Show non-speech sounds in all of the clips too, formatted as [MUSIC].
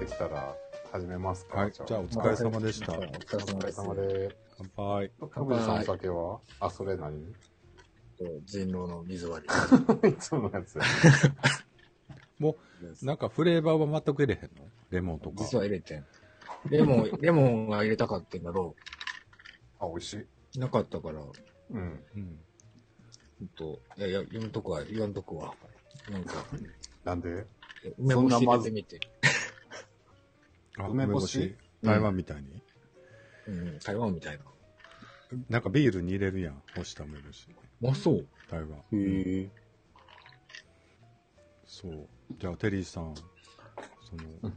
ってきたら始めますか。はい、じゃあお疲れ様でした。お疲れ様で。乾杯。かぶりさんお酒は？あ、それ何？人狼の水割 [LAUGHS] いつものやつ。[LAUGHS] もり。う、なんかフレーバーは全く入れへんの？レモンとか。実は入れてん。レモン、[LAUGHS] レモンが入れたかってんだろあ、美味しい。う。なかったから、うん。うん。ほんと、いやいや、読むとこは、言わんとこは。なんか、なんで？梅干し入れてみて。あ梅干し？台湾みたいに、うん、台湾みたいな。なんかビールに入れるやん。干した梅干し。あ、そう。台湾。へえ。そう。じゃあ、テリーさん、その、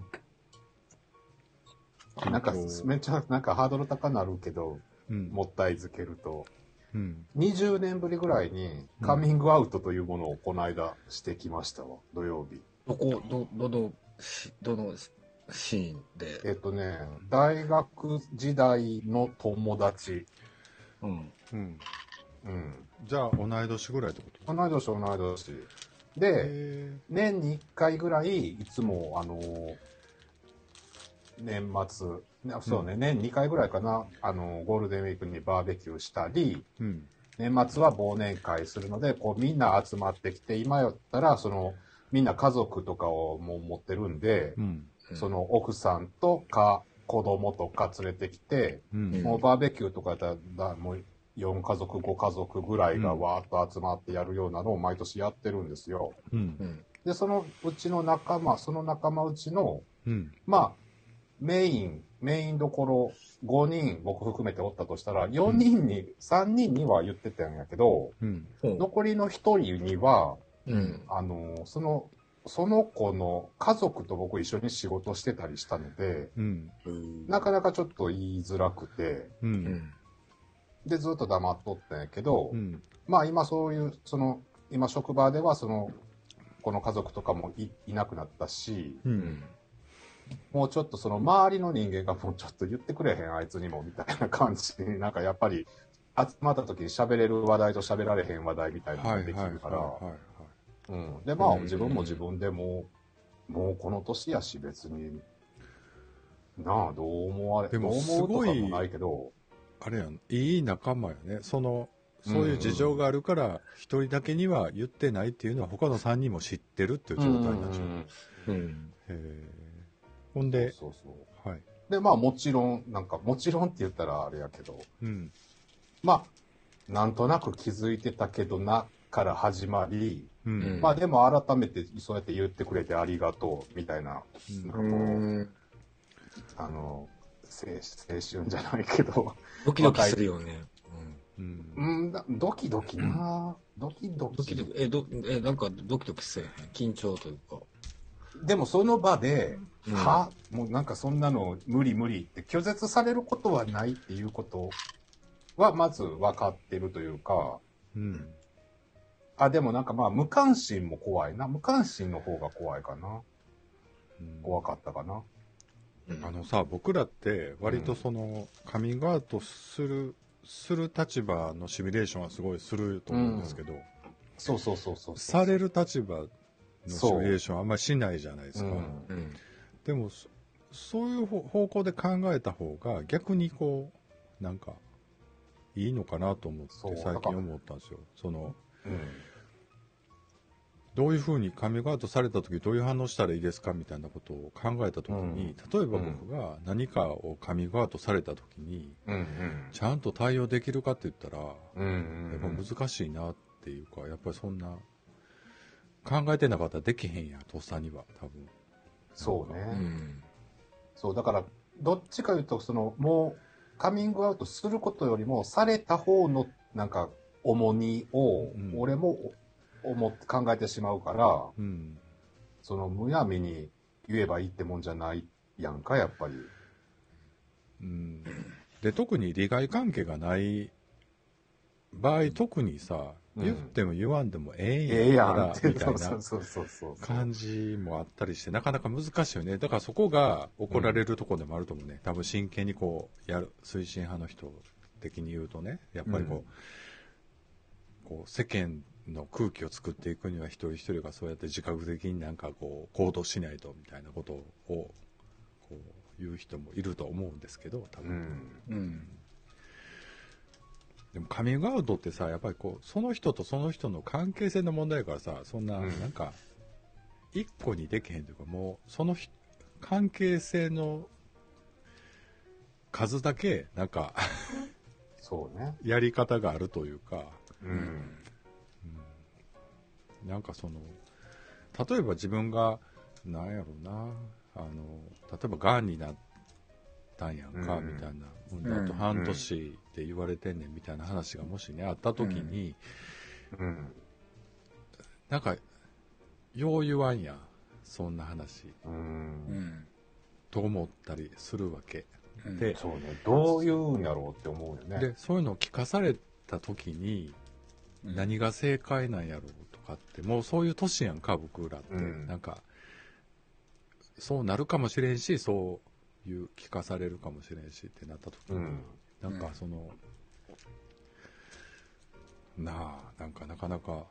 なんかめっちゃ、なんかハードル高なるけど、うん。もったいづけると、うん。20年ぶりぐらいにカミングアウトというものをこの間してきましたわ、土曜日。どこ、ど、どの、しどのシーンで。えっとね、大学時代の友達。うん。うん。うん。じゃあ、同い年ぐらいってこと？同い年同い年。で、へ年に1回ぐらい、いつも、あのー年末、ねそうね、年2回ぐらいかな、あのーゴールデンウィークにバーベキューしたり、ーうん。年末は忘年会するので、こうみんな集まってきて、今やったら、その、みんな家族とかをもう持ってるんでう、ん。その奥さんとか子供とか連れてきて、うん。うんもうバーベキューとかやったらだ、もう4家族、5家族ぐらいがわーっと集まってやるようなのを毎年やってるんですよ。うんう。ん。で、そのうちの仲間、その仲間うちの、うん。まあ、メイン、メインどころ5人僕含めておったとしたら、4人に、3人には言ってたんやけど、うん。残りの1人には、うん。あの、その、その子の家族と僕一緒に仕事してたりしたので、うん。うんなかなかちょっと言いづらくて、う。うんん。で、ずっと黙っとったんやけど、うん。まあ今そういう、その、今職場ではその、この家族とかもいいなくなったし。もうちょっとその周りの人間がもうちょっと言ってくれへんあいつにもみたいな感じになんかやっぱり集まった時に喋れる話題と喋られへん話題みたいなのがはいはいはいできるから、はい。うん。でまあうん自分も自分でもう、もうこの年やし別に、なあどう思われ、でもすごいないけど、あれやん、いい仲間やね。その、そういう事情があるから、一人だけには言ってないっていうのは、他の三人も知ってるっていう状態になっちゃう。うん。へーほんで、そうそう。はい。でまあもちろん、なんかもちろんって言ったらあれやけど、うん。まあ、なんとなく気づいてたけどな、から始まり、うん。うんまあでも改めてそうやって言ってくれてありがとう、みたいな、うんなんかこう、うん。あの、青青春じゃないけど、ドキドキするよね。うん。うんだ、ドキドキなドキドキ。ドキドキ、え、ど、え、なんかドキドキせえ。緊張というか。でもその場で、うんはもうなんかそんなの無理無理って拒絶されることはないっていうことはまず分かってるというか、うん。あ、でもなんかまあ無関心も怖いな。無関心の方が怖いかな。うん怖かったかな。うんあのさ、僕らって、割とその、カミングアウトする、する立場のシミュレーションはすごいすると思うんですけど、そうそうそうそうそう。される立場のシミュレーションはあんまりしないじゃないですか。うんうん。でもそ、そういう方方向で考えた方が、逆にこう、なんか、いいのかなと思って最近思ったんですよ。その、うん。どういうふうにカミングアウトされた時どういう反応したらいいですかみたいなことを考えた時に、例えば僕が何かをカミングアウトされた時に、うんうん。ちゃんと対応できるかって言ったら、うんうんやっぱ難しいなっていうか、やっぱりそんな、考えてなかったらできへんやん、とっさには、多分。そうね。うん。そう、だから、どっちかいうと、その、もう、カミングアウトすることよりも、された方の、なんか、重荷をうん、俺も、思って考えてしまうから、うん。その、むやみに言えばいいってもんじゃないやんか、やっぱり。うん。で、特に利害関係がない場合、特にさ、うん言っても言わんでもええんええやんみたいな。感じもあったりして、なかなか難しいよね。だからそこが怒られるところでもあると思うね。多分真剣にこう、やる、推進派の人的に言うとね、やっぱりこう、こう、世間の空気を作っていくには一人一人がそうやって自覚的になんかこう、行動しないとみたいなことをこう言う人もいると思うんですけど多分、うん。うん。でもカミングアウトってさやっぱりこうその人とその人の関係性の問題やからさそんな、うんなんか一個にできへんというかもうその人関係性の数だけなんかそうね。[LAUGHS] やり方があるというか、うん。なんかその例えば自分がなんやろうなあの例えばがんになったんやんか、うんみたいな、うん、あと半年って言われてんねんみたいな話がもしねあった時に、うん。なんかよう言わんやんそんな話う。うんん。と思ったりするわけうんでそうね。どう言うんやろうって思うよね。でそういうのを聞かされた時にうん何が正解なんやろうとかってもうそういう年やんか僕らって、うんなんかそうなるかもしれんしそういう聞かされるかもしれんしってなった時に、うん。なんかその、なあなんかなかなか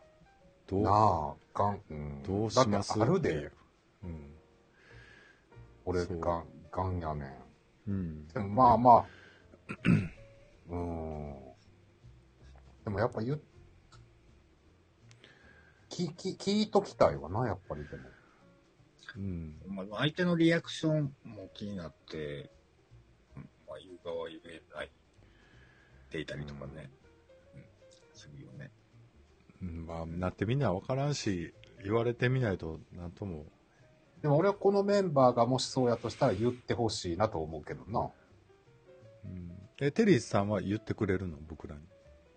どうなあ、がん、うん。どうします？だってあるで、うん俺がん、がんやねん。うんでもまあまあ、[CLEARS THROAT] うん。でもやっぱ言う、聞、聞、聞いときたいわな、やっぱりでも。うん。まあ、相手のリアクションも気になって、うんまあ、言う側は言えないっていたりとかね、うん。するよね。うんまあなってみんな分からんし言われてみないとなんとも。でも俺はこのメンバーがもしそうやとしたら言ってほしいなと思うけどな。うん。えテリーさんは言ってくれるの？僕らに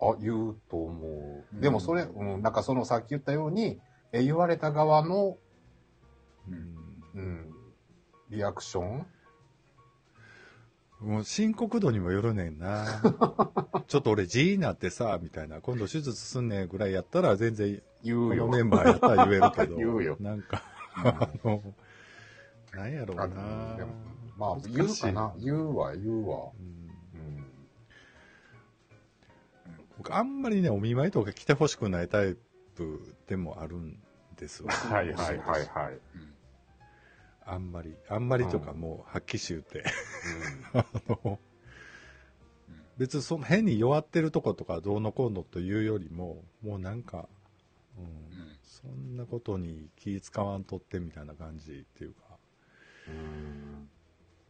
あ、言うと思うう。んでもそれ、うん、なんかそのさっき言ったように、え言われた側の、うんうん、リアクション？もう深刻度にもよるねんな [LAUGHS] ちょっと俺 G になってさみたいな今度手術すんねんぐらいやったら全然言うよ。メンバーやったら言えるけど [LAUGHS] 言うよなんかあのなんやろうなまあ、言うかな。言うわ、言うわ。うんうん。僕あんまりねお見舞いとか来てほしくないタイプでもあるんですわ。はいはいはいはい。うんあんまりあんまりとかうんもうはっきり言って。うん。[LAUGHS] あの別にその変に弱ってるとことかどうのこうのというよりももうなんか、うんうんそんなことに気使わんとってみたいな感じっていうか。うん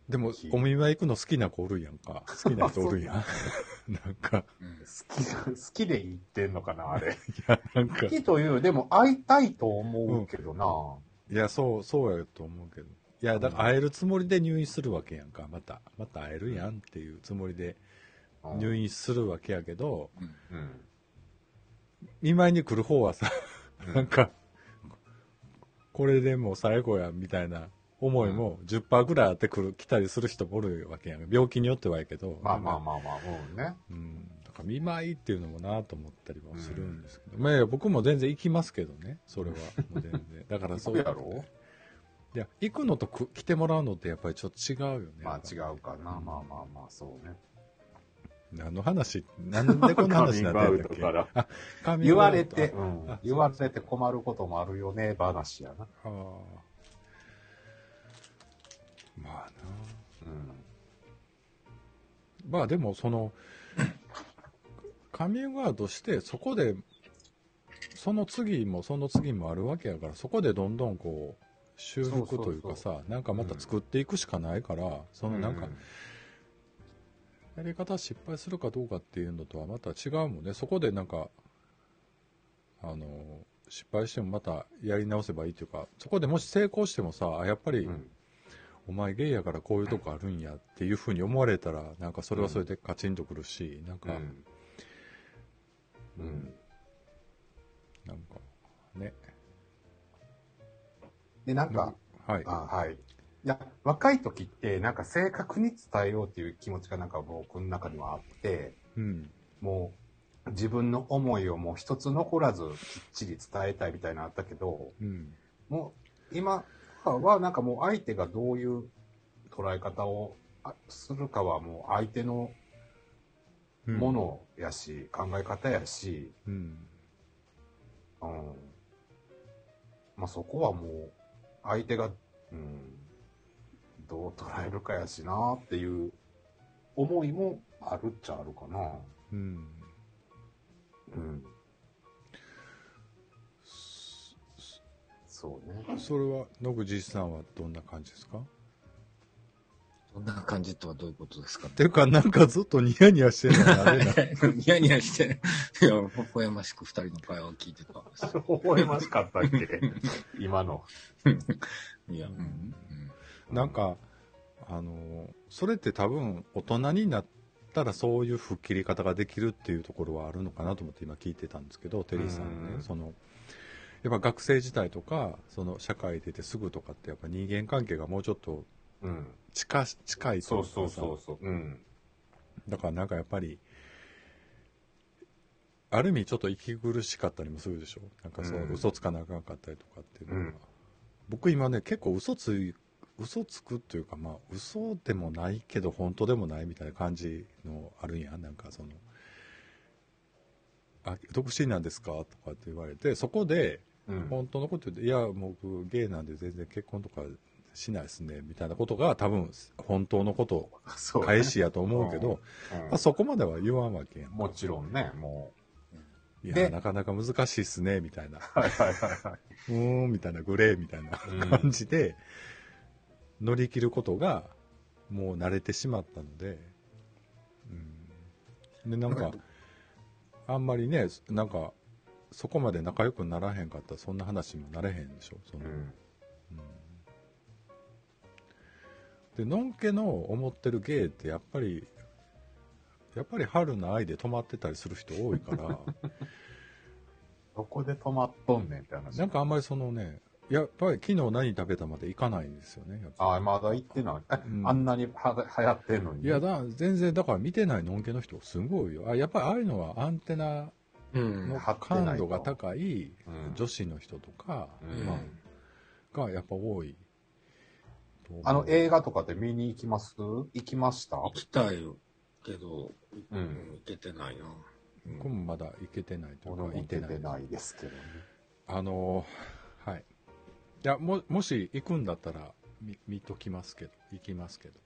でも気お見舞い行くの好きな子おるやんか。好きな人おるやん。[LAUGHS] なんか。うん。好き、好きで言ってんのかな、あれ。いやなんか。好きというでも会いたいと思うけどな。いやそうそうやと思うけど。いやだから会えるつもりで入院するわけやんか。またまた会えるやんっていうつもりでうん。入院するわけやけどうん。うん。見舞いに来る方はさうん。なんか、これでもう最後や、みたいな思いも10%ぐらいあってくる、来たりする人もおるわけやん。病気によってはやけど。まあまああ。まあまあ、うんね。うん。だから見舞いっていうのもなと思ったりもするんですけど。まあ僕も全然行きますけどね。それは。もう全然。[LAUGHS] だからそうやろ？いや、行くのとく来てもらうのってやっぱりちょっと違うよね。まあ違うかな。まあまあまあ、そうね。何の話？なんでこんな話になってんだっけ？あ、言われて、うんあ言われて困ることもあるよね、話やな。ああ。まあな。うん。まあでもそのカミングアウトしてそこでその次もその次もあるわけやからそこでどんどんこう修復というかさなんかまた作っていくしかないから、そのなんかやり方失敗するかどうかっていうのとはまた違うもんねそこでなんかあの失敗してもまたやり直せばいいというかそこでもし成功してもさあやっぱり、うんお前ゲイやからこういうとこあるんやっていうふうに思われたらなんかそれはそれでカチンとくるし、なんか、うん。うん。なんかねで、なんか、はいあはい。いや、若い時って、なんか正確に伝えようっていう気持ちがなんか僕の中にはあって、うんもう自分の思いをもう一つ残らずきっちり伝えたいみたいなのあったけど、うんもう今はなんかもう相手がどういう捉え方をあするかはもう相手のうんものやし、考え方やし、うんうん。まあそこはもう相手が、うん、どう捉えるかやしなっていう思いもあるっちゃあるかな。うん。うん。そうね。それは、野口さんはどんな感じですか？どんな感じとはどういうことですか？っていうか、なんかずっとニヤニヤしてるのあれな。[LAUGHS] ニヤニヤして、いや、微笑ましく二人の会話を聞いてたんですよ。微笑ましかったっけ？今の。いや、うん。なんか、あの、それって多分、大人になったらそういう吹っ切り方ができるっていうところはあるのかなと思って今聞いてたんですけど、テリーさんのね、うんその、やっぱ学生時代とか、その社会出てすぐとかってやっぱ人間関係がもうちょっとうん。近いとそいうそうそうそう。うん。だからなんかやっぱり、ある意味ちょっと息苦しかったりもするでしょなんかそう、うん嘘つかなあかんかったりとかっていうのが、うん僕今ね結構嘘つい嘘つくっていうかまあ嘘でもないけど本当でもないみたいな感じのあるんやなんかその「あ独身なんですか?」とかって言われてそこでうん。本当のこと言って「いや僕ゲイなんで全然結婚とかしないですね」みたいなことが多分本当のこと返しやと思うけど、うん。まあ、そこまでは言わんわけやん。もちろんね、もいやでなかなか難しいっすねみたいな。う。はいはいはいはい。うーんみたいなグレーみたいなうん。感じで乗り切ることがもう慣れてしまったので、うん、でなんかあんまりねなんかそこまで仲良くならへんかったらそんな話もなれへんでしょ？その、うん。でのんけの思ってるゲイってやっぱりやっぱり春の愛で止まってたりする人多いから [LAUGHS] どこで止まっとんねんって話。なんかあんまりそのねやっぱり昨日何食べたまでいかないんですよねああ、まだ行ってない。えうん [LAUGHS] あんなには流行ってんのに。いやだ全然だから見てないのんけの人すごいよあやっぱりああいうのはアンテナうん。感度が高いうん。女子の人とか、うん。まあ、がやっぱ多い。あの映画とかって見に行きます？行きました？行きたいけど、ううんん、行けてないな。僕もまだ行けてないというか行けてないですけどね。あのはい。いやももし行くんだったら見見ときますけど行きますけど。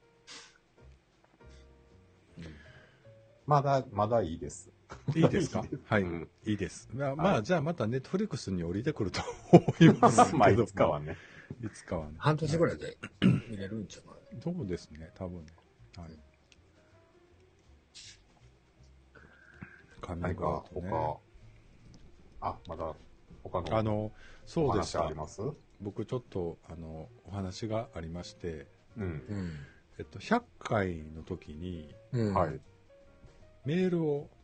まだ、まだいいです。[LAUGHS] いいですか？はい、うんいいですまあ、まあはいじゃあまたネットフリックスに降りてくると思いますけど [LAUGHS] まあ、いつかはね。いつかはね半年ぐらいで見れるんじゃない？そうですね多分ねはい神何か他、ねあ、まだ他のあのおそうでした話あります？僕ちょっとあのお話がありまして、うん。うん。えっと、100回の時にうん。はい。。メールをうん。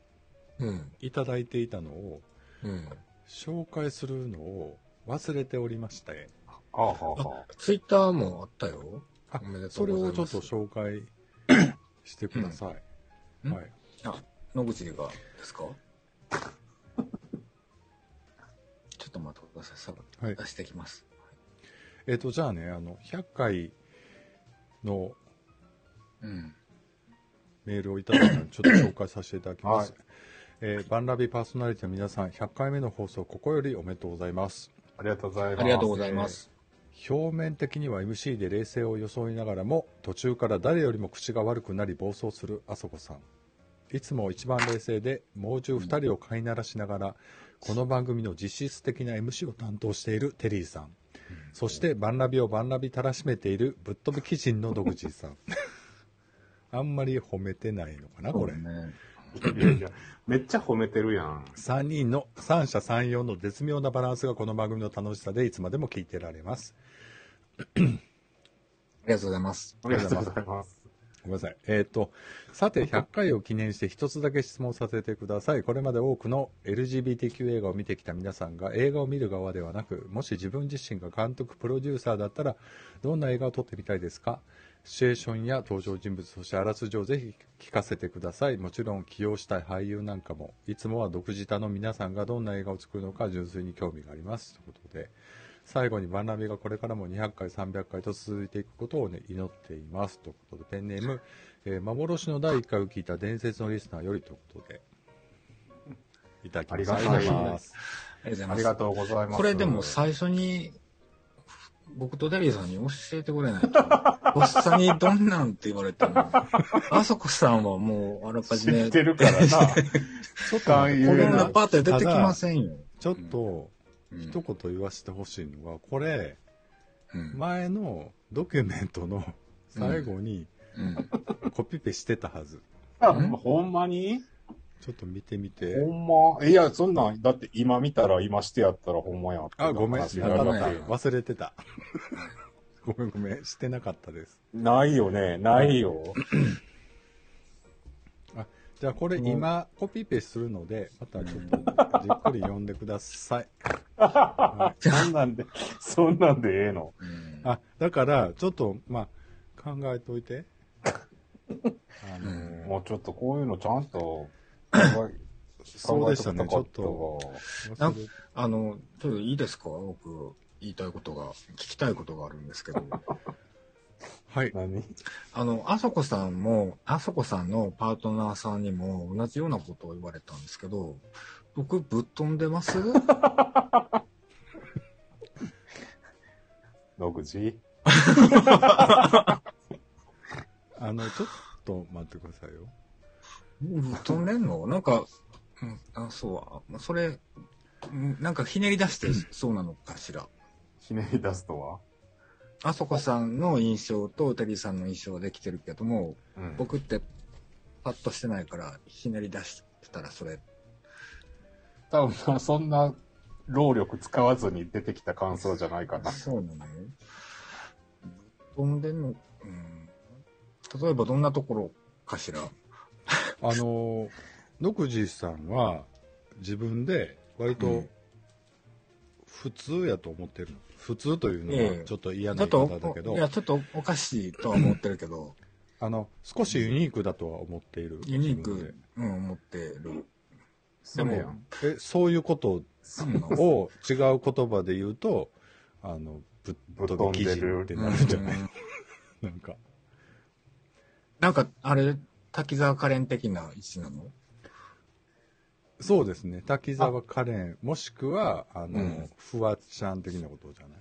いただいていたのをうん。紹介するのを忘れておりましてはあ、はあはあ、ツイッターもあったよ。あおめでとそうれございますをちょっと紹介してください、うんはい、あ、野口がですか？[LAUGHS] ちょっと待ってください。さはい出してきます。えっとじゃあねあの100回のうん。メールをいただいたのでちょっと紹介させていただきます。はいえーバンラビパーソナリティの皆さん、100回目の放送、ここよりおめでとうございます。ありがとうございます。ありがとうございます。表面的には MC で冷静を装いながらも、途中から誰よりも口が悪くなり暴走するあそこさん。いつも一番冷静で、猛獣2人を飼いならしながら、この番組の実質的な MC を担当しているテリーさん。そして、バンラビをバンラビたらしめているぶっ飛び鬼人のドグジーさん。[LAUGHS] あんまり褒めてないのかな、これ。ね。いやいや、めっちゃ褒めてるやん。3人の三者三様の絶妙なバランスがこの番組の楽しさでいつまでも聞いてられます。ありがとうございます。ありがとうございます。ごめんなさい。えっ、と、さて、100回を記念して一つだけ質問させてください。これまで多くの LGBTQ 映画を見てきた皆さんが映画を見る側ではなく、もし自分自身が監督、プロデューサーだったら、どんな映画を撮ってみたいですか？シチュエーションや登場人物、そしてあらすじをぜひ聞かせてください。もちろん起用したい俳優なんかも、いつもは独自他の皆さんがどんな映画を作るのか純粋に興味があります。ということで、最後にバンナビがこれからも200回、300回と続いていくことを、ね、祈っています。ということで、ペンネーム、えー幻の第1回を聞いた伝説のリスナーよりということで、いただきました。ありがたいありがとうございます。ありがとうございます。ありがとうございます。これでも最初に僕とデリーさんに教えてくれないと。[LAUGHS] おっさんにどんなんって言われても、あそこさんはもうあらかじめ、知ってるからな。ちょっとかんね言えなこんないパッと出てきませんよ。ちょっとうん。一言言わせてほしいのはこれうん。前のドキュメントの最後にうん。コピペしてたはず、あほんまに？ちょっと見てみて。ほんま？いや、そんなん、だって今見たら、今してやったらほんまやって。あごめん。話なかっ忘れてた。[LAUGHS] ごめんごめん。してなかったです。ないよね、ないよ。じゃあこれうん今コピペするのでまたちょっとじっくり読んでください。[LAUGHS] そんなんで、そんなんでええの？うん。あだからちょっとまあ考えといて。[LAUGHS] あの、うんもうちょっとこういうのちゃんとそうでしたねちょっとなんあの、ちょっといいですか？僕、言いたいことが、聞きたいことがあるんですけど。[LAUGHS] はい。何？あの、あそこさんも、あそこさんのパートナーさんにも同じようなことを言われたんですけど、僕ぶっ飛んでます？[LAUGHS] 野口？[LAUGHS] あのちょっと待ってくださいよ飛んでんの？なんか、うん、あ、そう、それ、うんなんかひねり出してそうなのかしら？ひねり出すとは？あそこさんの印象とテリーさんの印象できてるけども、うん。僕ってパッとしてないからひねり出したらそれ、多分な、そんな労力使わずに出てきた感想じゃないかな。そうなの？飛んでんの、うん、例えばどんなところかしら？あの野口さんは自分で割とうん。普通やと思ってる。の普通というのええ。はちょっと嫌ちな言い方だけど、いや、ちょっとおかしいとは思ってるけど、あの少しユニークだとは思っている。ユニーク、うん、思ってる。それやん。えそういうことを違う言葉で言うとあのぶっ飛び記事ってなるんじゃない、うん。[LAUGHS] なんか。なんか、あれ、滝沢カレン的な位置なの？そうですね滝沢カレンもしくはあの、うんフワちゃん的なことじゃな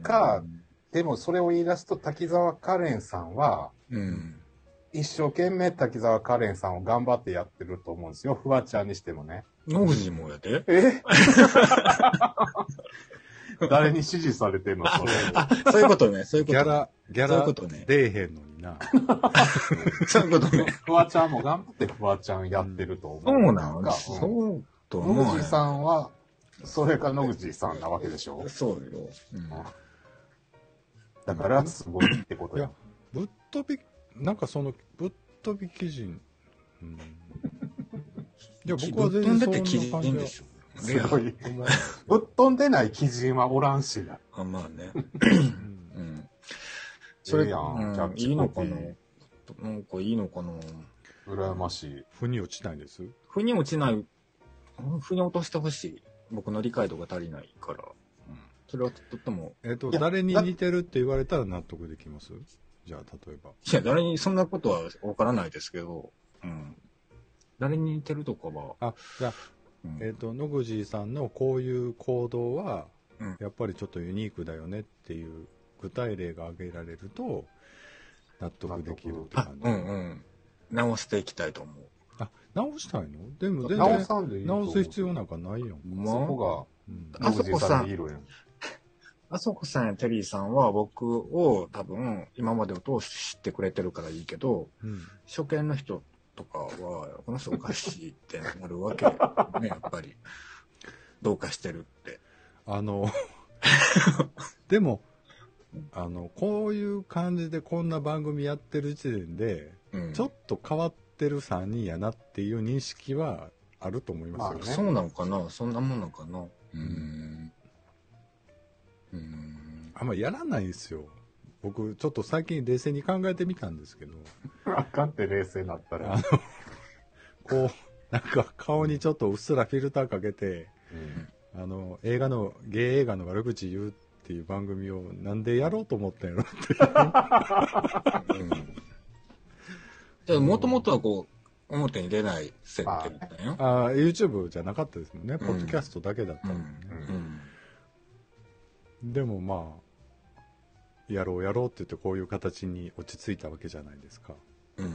い？かでもそれを言い出すと滝沢カレンさんは、うん。一生懸命滝沢カレンさんを頑張ってやってると思うんですよ。フワちゃんにしてもね。野口もやで。え？[LAUGHS] 誰に指示されてんの？それ。あ、そういうことね、そういうこと。ギャラギャラ出えへんのにな [LAUGHS] そういうことね。[LAUGHS] フワちゃんも頑張ってフワちゃんやってると思う。そうなんかそうとうん思う野口さんは、それが野口さんなわけでしょ？そうよ。うんだから、すごいってことや。ぶっ飛びなんかそのぶっ飛び記事、うん、[LAUGHS] いや僕は全然ぶっ飛んでて基そんな感じでしょ。すごい。ぶっ飛んでない基準はおらんしな。あ、まあね。それ、いいのかな？なんかいいのかな？羨ましい。腑に落ちないです？腑に落ちない、腑に落としてほしい。僕の理解度が足りないから。うん。それはとっても、えっ、と誰に似てるって言われたら納得できます？じゃあ例えば。いや、誰にそんなことはわからないですけど、うん。誰に似てるとかは、あじゃあうん。えっ、と野口さんのこういう行動は、うん。やっぱりちょっとユニークだよねっていう具体例が挙げられると納得できるってあ感、じうんうん。直していきたいと思う。あ直したいの？でも全直然さんでいいと思う直す必要なんかないよ、ま？そこうんが、野口さんにいるやん。あそこさんやテリーさんは僕を多分今までを通して知ってくれてるからいいけど、うん初見の人とかは、この人おかしいってなるわけ。ね、[LAUGHS] やっぱり。どうかしてるって。あの [LAUGHS] でもあのこういう感じでこんな番組やってる時点で、うん。ちょっと変わってる3人やなっていう認識はあると思いますよね。まあそうなのかな？そんなもんなのかな？うーん。うーん。あんまやらないんですよ。僕、ちょっと最近冷静に考えてみたんですけど、あかんって冷静になったらあの。、こう、なんか顔にちょっとうっすらフィルターかけて、うんあの、映画の、ゲイ映画の悪口言うっていう番組をなんでやろうと思ったんやろって。[LAUGHS] うん。じゃあ、もともとはこう、表に出ない設定だったんよ。ああ、YouTube じゃなかったですもんね。んポッドキャストだけだったうんん。もんね。うん。でもまあ、やろうやろうって言ってこういう形に落ち着いたわけじゃないですか。うん。はい。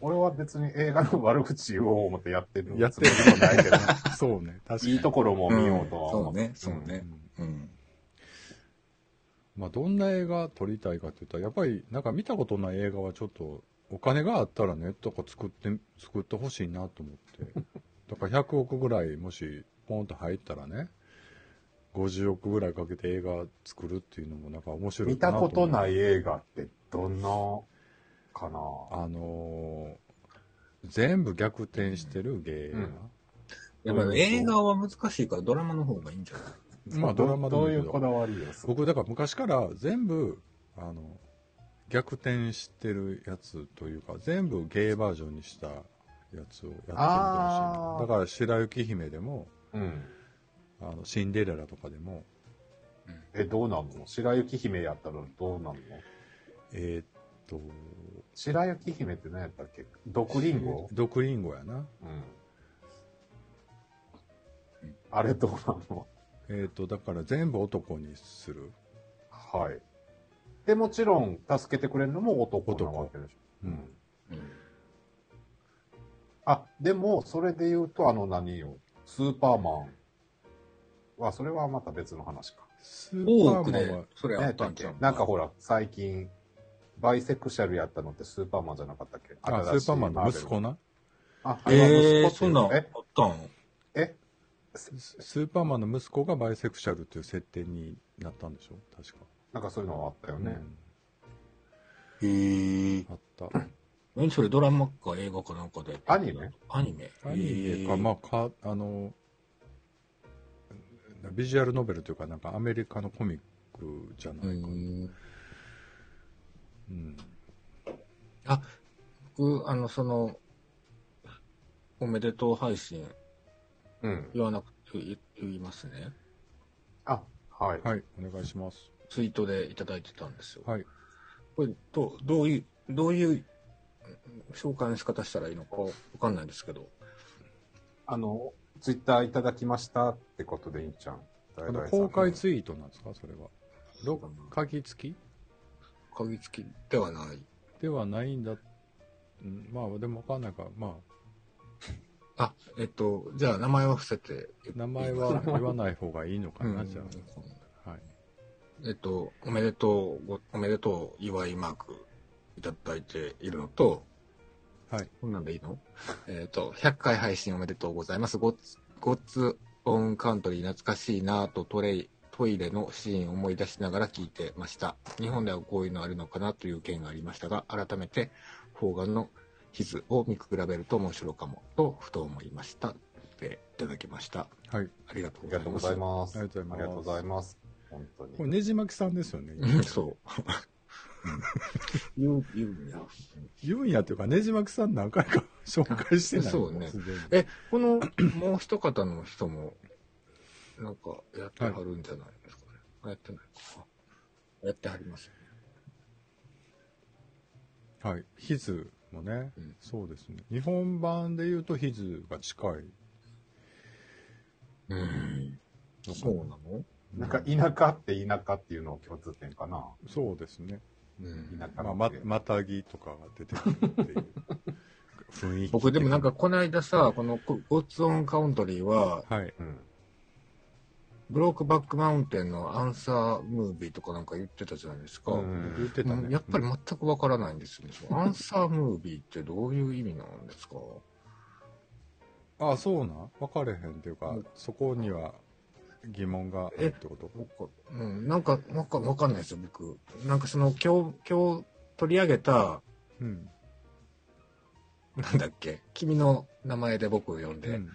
俺は別に映画の悪口を思ってやってるやってるつもないけど、[LAUGHS] そうね、確かに。いいところも見ようとは思そうね、そうね。うんうん。まあ、どんな映画撮りたいかって言ったら、やっぱり、なんか見たことない映画はちょっと、お金があったらね、とか作って、[LAUGHS] 作ってほしいなと思って。[LAUGHS] だから100億ぐらい、もし、ポンと入ったらね、50億ぐらいかけて映画作るっていうのもなんか面白い見たことい。ない映画ってどんなかな？あのー全部逆転してる芸映画。うんやっぱり映画は難しいからドラマの方がいいんじゃない？まあドラマでどういうこだわりよ。僕、だから昔から全部、あの、逆転してるやつというか、全部ゲイバージョンにしたやつをやってみてほしい。だから、白雪姫でも、うん。あの、シンデレラとかでも、え、どうなんの？白雪姫やったらどうなんの？えーっと、白雪姫って何やったっけ？毒リンゴ？毒リンゴやな。うん。あれどうなんの？えーっと、だから全部男にする。はい。で、もちろん、助けてくれるのも男なわけでしょ。うん。うん。あ、でも、それで言うと、あの何よ、スーパーマンは、それはまた別の話か。スーパーマンは、、それあねったんちゃうなんかほら、最近、バイセクシャルやったのってスーパーマンじゃなかったっけ？あ、スーパーマンの息子な？な。あ、えー、息子っていうんそなんあっえ、たん？え、ススーパーマンの息子がバイセクシャルっていう設定になったんでしょ？確か。なんかそういうのはあったよね。へえ。うんあった。何それドラマか映画かなんかで。アニメ？アニメアニメか、まあ、か、あの、ビジュアルノベルというか、なんかアメリカのコミックじゃなういかな。ん。うん。あ、僕、あの、その、おめでとう配信うん。言わなくて言言いますね。あ、はい。はい、お願いします。ツイートでいただいてたんですよ。はい。これ、どう、どういう、どういううん紹介の仕方したらいいのかわかんないんですけど。あの、ツイッターいただきましたってことでいいんちゃん。あ公開ツイートなんですか？それは。ろ鍵付き？鍵付きではない。ではないんだ。うん、まあ、でもわかんないから、まあ、えっと、じゃあ名前は伏せてあ、名前は言わない方がいいのかな、うんじゃあ。はい。えっと、おめでとうご、おめでとう祝いマークいただいているのと、はい。こんなんでいいの？えっと、100回配信おめでとうございます。ゴッツ、ゴッツオンカントリー懐かしいなぁとトレイ、トイレのシーンを思い出しながら聞いてました。日本ではこういうのあるのかなという件がありましたが、改めて、方眼の地図を見比べると面白かもと、ふと思いました。っていただきました。はい。ありがとうございがます。ありがとうございますありがとうございます。本当に。これ、ねじまきさんですよね。うんそう。[LAUGHS] 言う、言うんや。言うんやっていうか、ねじまきさん何回か紹介してないそうねえ、この、もう一方の人も、なんか、やってはるんじゃないですかね。あやってないか。やってはりますよね。はい。ヒズもね、うんそうですね。日本版で言うとヒズが近い。うん。そうなの？なんか、田舎って田舎っていうのを共通点かな。そうですね。うん田舎まあ、ままたぎとかが出てくるっていう [LAUGHS] 雰囲気。僕でもなんか、、この間さ、このゴゴッツオンカウントリーは、はい。うん。ブロークバックマウンテンのアンサームービーとかなんか言ってたじゃないですか。うん言ってたね。うんやっぱり全くわからないんですよね。アンサームービーってどういう意味なんですか？あ、そうなん？分かれへんっていうか、うんそこには疑問があるってこと？ん、なんか、なんかわかんないですよ、僕。なんかその、今日、今日取り上げた、うん。なんだっけ、君の名前で僕を呼んで、うんうん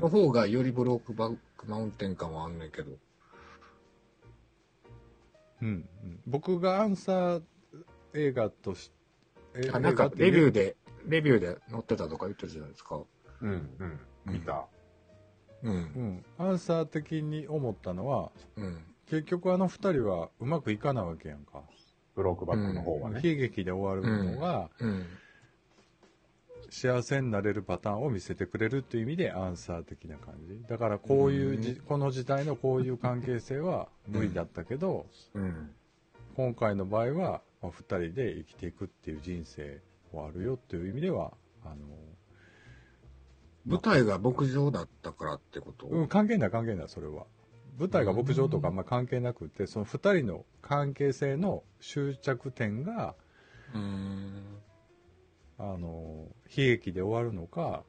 の方がよりブロークバックマウンテン感はあんねんけど。うんうん僕がアンサー映画とし、えあ、なんか、レビューで、レビューで載ってたとか言ってたじゃないですか。うん、うん。見た。う。うんん。アンサー的に思ったのは、うん。結局あの二人はうまくいかないわけやんか。ブロックバックの方はね。悲劇で終わるのが、うん。幸せになれるパターンを見せてくれるっていう意味でアンサー的な感じ。だからこういうじ、うんこの時代のこういう関係性は無理だったけど、うん。今回の場合は、まあ、2人で生きていくっていう人生はあるよっていう意味ではあの、舞台が牧場だったからってこと、うん、関係ない関係ないそれは舞台が牧場とかあんま関係なくてその2人の関係性の終着点があの悲劇で終わるのか、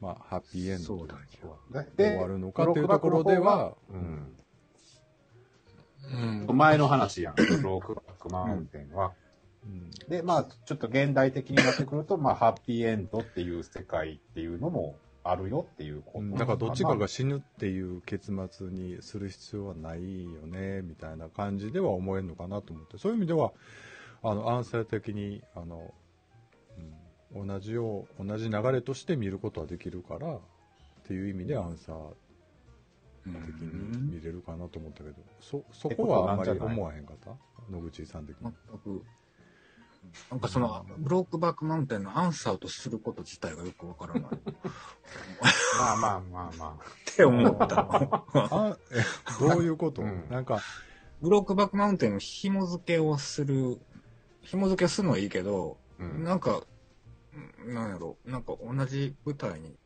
まあ、ハッピーエンドで終わるのかっていうところでは、うん。うん。前の話やん、[COUGHS] ロークバックマウンテンは。うん。で、まあ、ちょっと現代的になってくると、まあ、ハッピーエンドっていう世界っていうのもあるよっていうこと。うん。だからどっちかが死ぬっていう結末にする必要はないよねみたいな感じでは思えるのかなと思って。そういう意味ではあのアンサー的にあの、うん、同じよう同じ流れとして見ることはできるからっていう意味でアンサー的に見れるかなと思ったけど。そそこはあんまり思わへんかった？野口さん的に。全。くなんかそのブロークバックマウンテンのアンサーとすること自体がよくわからない。[LAUGHS] っまあまあまあ。まて思ったあえどういうこと、うん。なんかブロークバックマウンテンの紐付けをする紐付けするのはいいけど、あ。うん。なんかなんやろなんか同じ舞台に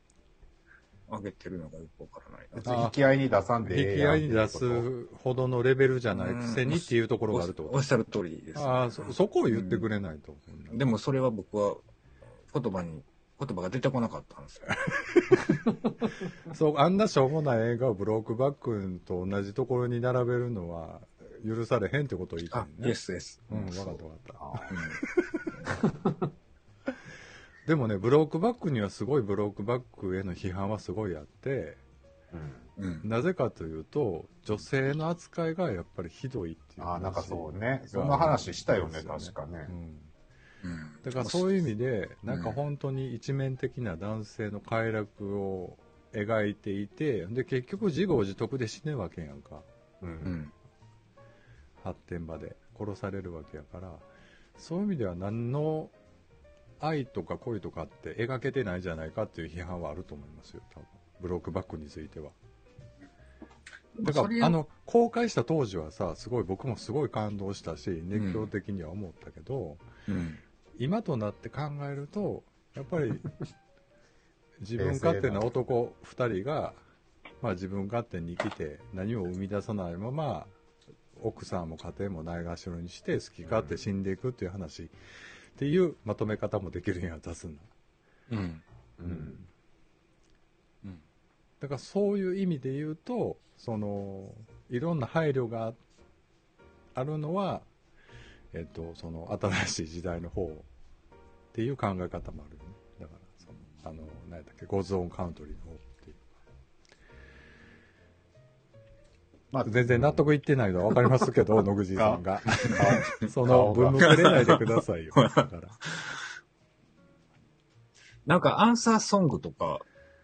上げてるのがよくわからないな。別に引き合いに出さんでええ引き合いに出すほどのレベルじゃないくせにっていうところがあると。おっしゃる通りです、ああそそこを言ってくれないと、でもそれは僕は言葉に言葉が出てこなかったんですよ。[LAUGHS] そうあんなしょうもない映画をブロークバックと同じところに並べるのは許されへんってことを言いたいあね。イエスですうん分そうかった分かった。あでもねブロークバックにはすごいブロークバックへの批判はすごいあってうん。うん。なぜかというと女性の扱いがやっぱりひどいっていうああ、なんかそうう、ね。そんな話したよね、確かね。う。ん。うん。だからそういう意味でなんかうん本当に一面的な男性の快楽を描いていてで結局自業自得で死ぬわけやんか。う。うんん発展場で殺されるわけやからそういう意味では何の愛とか恋とかって描けてないじゃないかっていう批判はあると思いますよ多分。ブロックバックについては。だからあの公開した当時はさすごい僕もすごい感動したし熱狂的には思ったけど、うん。今となって考えるとやっぱり [LAUGHS] 自分勝手な男2人が、まあ、自分勝手に生きて何も生み出さないまま奥さんも家庭もないがしろにして好き勝手死んでいくっていう話っていうまとめ方もできるんや出すん。だうん。うん。だからそういう意味で言うとそのいろんな配慮があるのは、えっと、その新しい時代の方っていう考え方もあるよね。だからそのあの何やったっけゴズオンカウントリーの方まあ、全然納得いってないのは分かりますけど [LAUGHS] 野口さんがその分抜けれないでくださいよだからなんかアンサーソングとか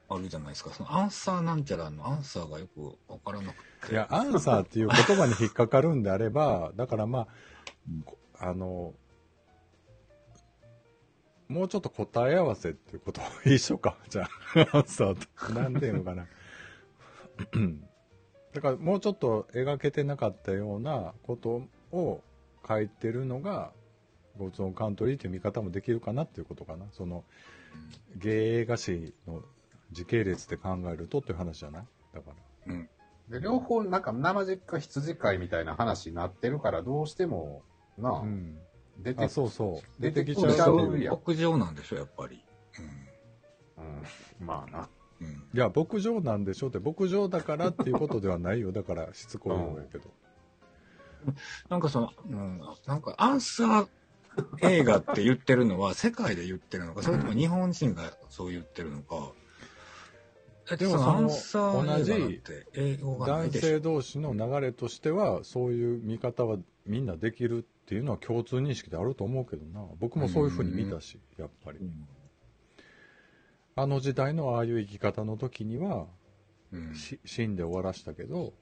あるじゃないですかそのアンサーなんちゃらのアンサーがよくわからなくていや、アンサーっていう言葉に引っかかるんであれば、だからまあ、こあの、もうちょっと答え合わせっていうこと一緒か。じゃあ、アンサーと。[LAUGHS] なんていうのかな。だからもうちょっと描けてなかったようなことを書いてるのが、ゴーツオンカントリーという見方もできるかなっていうことかな。その、芸映画史の時系列で考えるとっていう話じゃない？だから。うんで両方、なんか生実家羊飼いみたいな話になってるから、どうしても、なあ、うん。出てあ、そうそう。出てきちちゃうゃうっていう。やん牧場なんでしょやっぱりうん、まあな。うん、うん、いや、牧場なんでしょって、牧場だからっていうことではないよ。だから、しつこい方やけど。なんかその、うん、なんかアンサー映画って言ってるのは世界で言ってるのか、それとも日本人がそう言ってるのか。えでもその同て英語がない男。性同士の流れとしては、そういう見方はみんなできるっていうのは共通認識であると思うけどな。僕もそういうふうに見たし、やっぱりう。んあの時代のああいう生き方の時には、うん。し死んで終わらしたけど、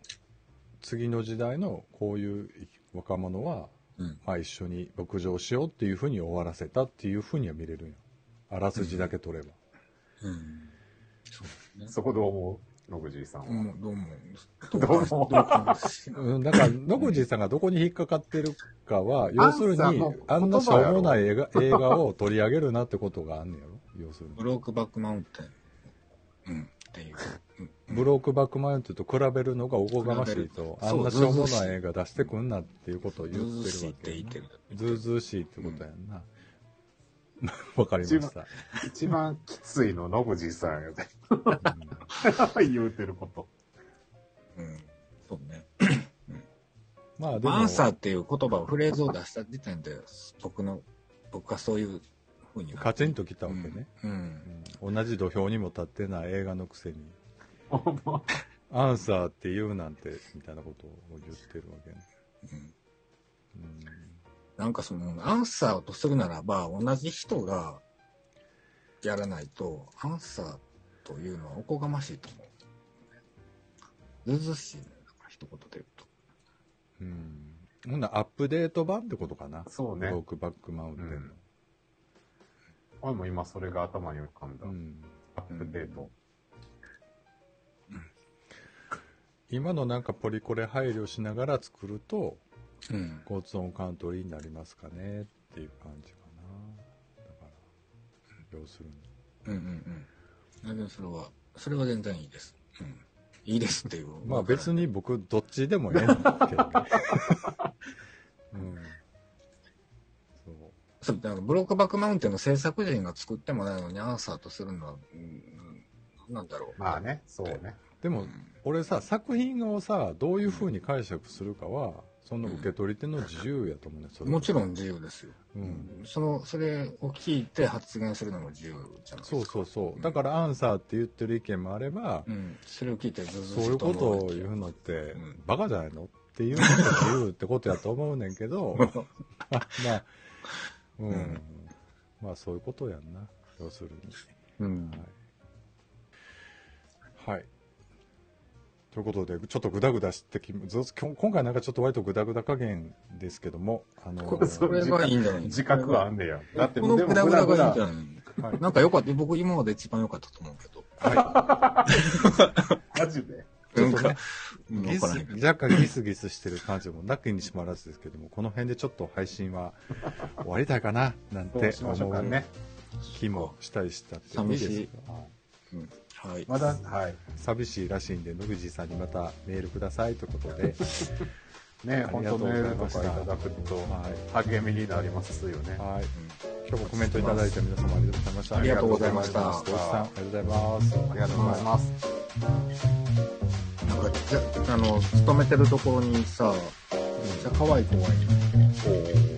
次の時代のこういう若者は、うん。まあ一緒に牧場しようっていうふうに終わらせたっていうふうには見れるんよ。あらすじだけ取れば。うん。そうですね。そこで思野口さんは？もうどうも。どうも [LAUGHS] どうもだから、野口さんがどこに引っかかってるかは、要するにあんなしょうもない映画映画を取り上げるなってことがあんねやろ要するにブ。ロークバックマウンテン。うん、っていう。うんブロークバックマウンテンと比べるのがおこがましいと、あんなしょうもない映画出してくんなっていうことを言っってるわけて言ってる。ずうずうしいってことやんな。わかりました。一番きついの野口さんやで。[LAUGHS] 言うてること。うん。そうね。まあでも、アンサーっていう言葉をフレーズを出した時点で、僕の、僕はそういうふうに。カチンときたわけね、うん。うん同じ土俵にも立ってない映画のくせに、アンサーって言うなんて、みたいなことを言ってるわけね。うんうんなんかその、アンサーとするならば、同じ人がやらないと、アンサーというのはおこがましいと思う。ずうずうしいね。だから一言で言うと。うん。ほんならアップデート版ってことかな。そうねロー。クバックマウンテンの。俺も今それが頭に浮かんだ。うんアップデート。今のなんかポリコレ配慮しながら作ると、うん。交通音カントリーになりますかねっていう感じかな。だから、要するに。うんうんうん。全然それは、それは全然いいです。うん。いいですっていう。まあ別に僕どっちでもええんだけどね。[LAUGHS] うん。そう。そう、だからブロックバックマウンテンの制作人が作ってもないのにアンサーとするのは、うん、なんだろう。まあね、そうね。でも、俺さ、作品をさ、どういう風に解釈するかは、その受け取り手の自由やと思うね、それもちろん自由ですよ。うん。その、それを聞いて発言するのも自由じゃないですか。そうそうそう。だからアンサーって言ってる意見もあれば、うん。それを聞いてずうずそういうことをう言うのってうん、バカじゃないの？っていうことを言うってことやと思うねんけど、[LAUGHS] まあ、うん、うんまあそういうことやんな、要するに。うん。はい。はい。ということで、ちょっとグダグダしてき、今今回なんかちょっと割とグダグダ加減ですけども、あのこれそこれがいいんじゃない？自覚はあんねや。だって、このグダグダがいいんじグゃない？はいなんか良かった。僕今まで一番良かったと思うけど。[LAUGHS] マジで？ちょっとね、若干ギスギスしてる感じもなきにしもあらずですけども、この辺でちょっと配信は終わりたいかな、なんて思うかね。気もしたりしたっていいですかうんはい。まだ、はい。寂しいらしいんで、野口さんにまたメールくださいということで、ね、ありがと本当うございましたメールとかいただくとはい励みになりますよね。はい。今日もコメントいただいて皆様ありがとうございました。ありがとうございました大石さん、ありがとうございます。ありがとうございます。なんか、じゃあの、勤めてるところにさ、めっちゃ可愛い子がいる。